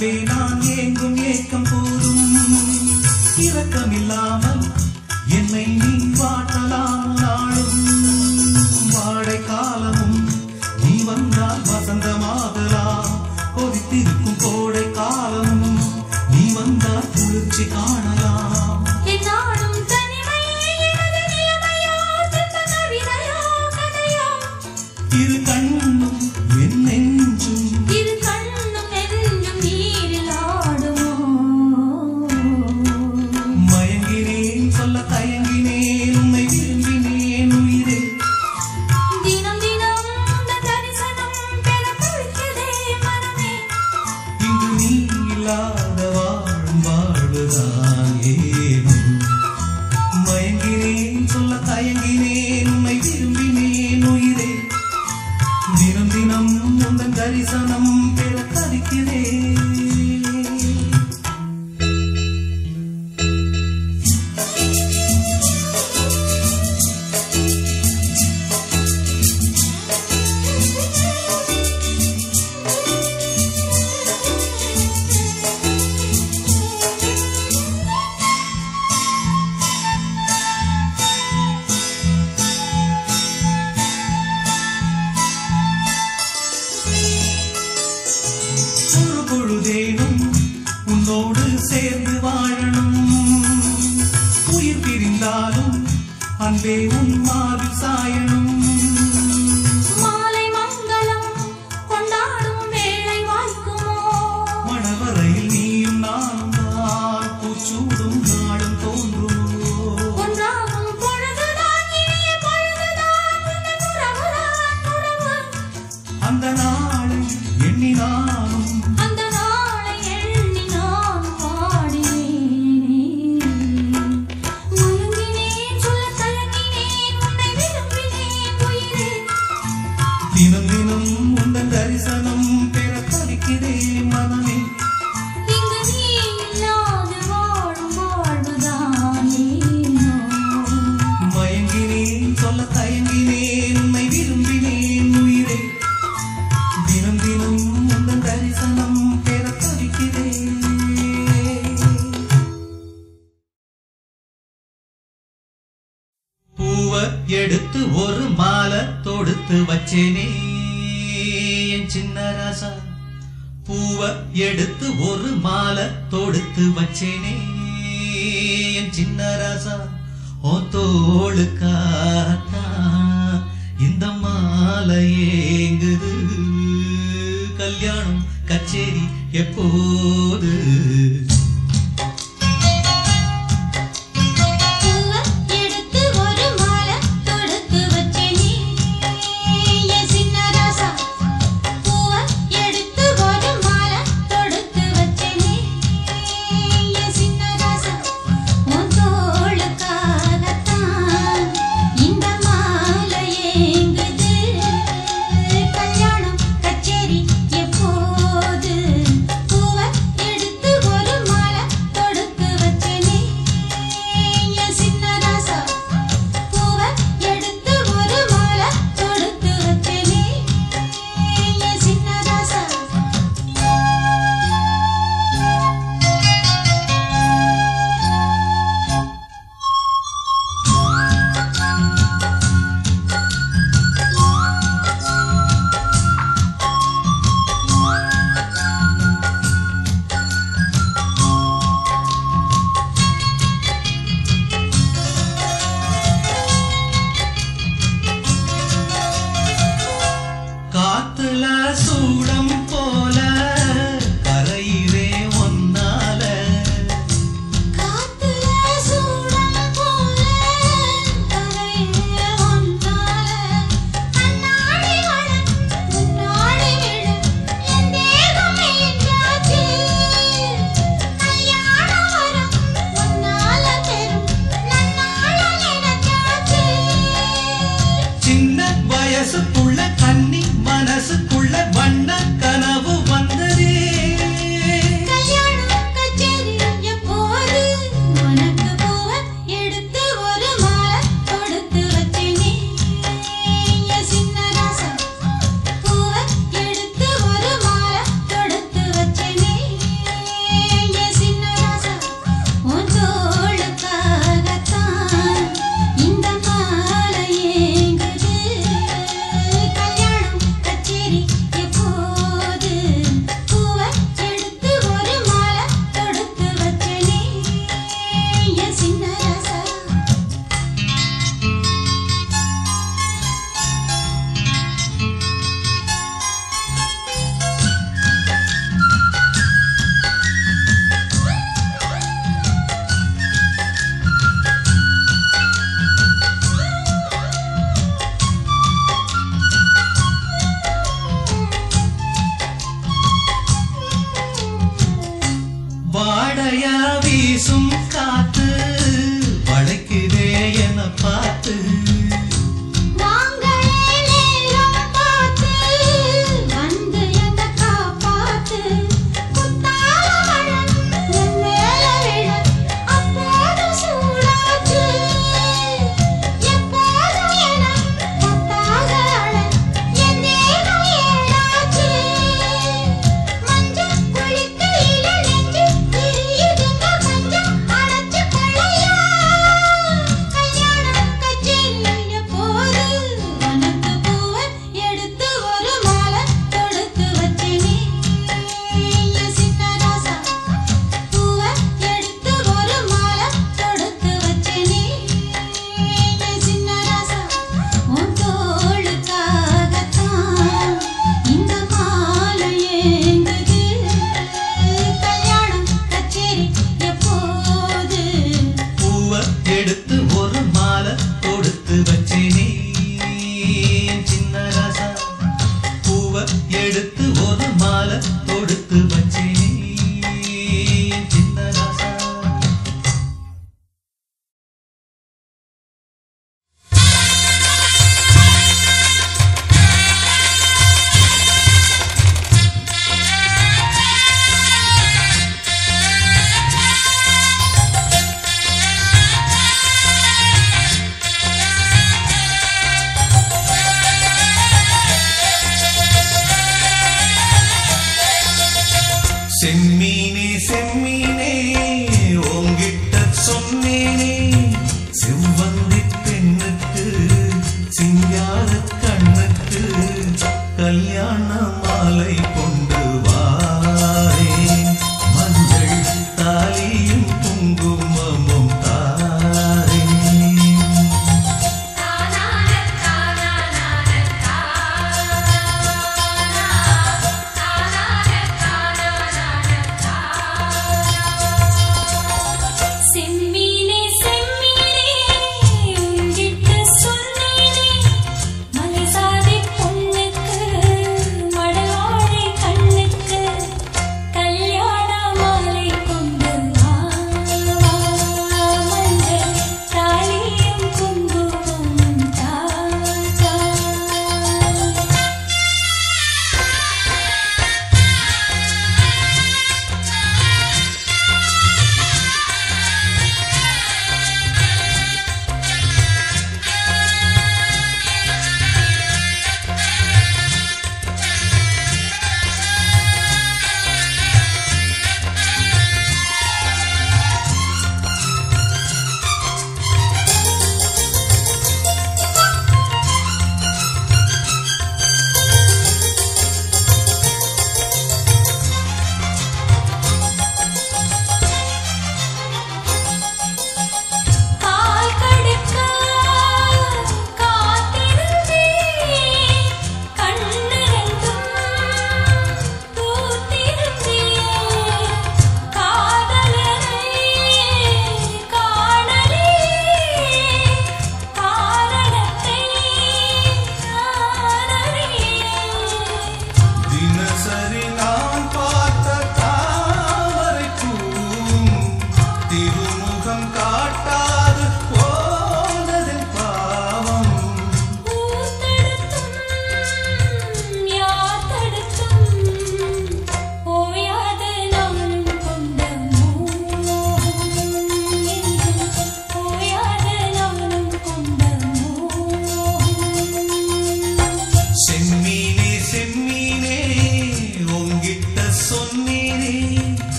be not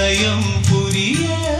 அபிநயம் புரிய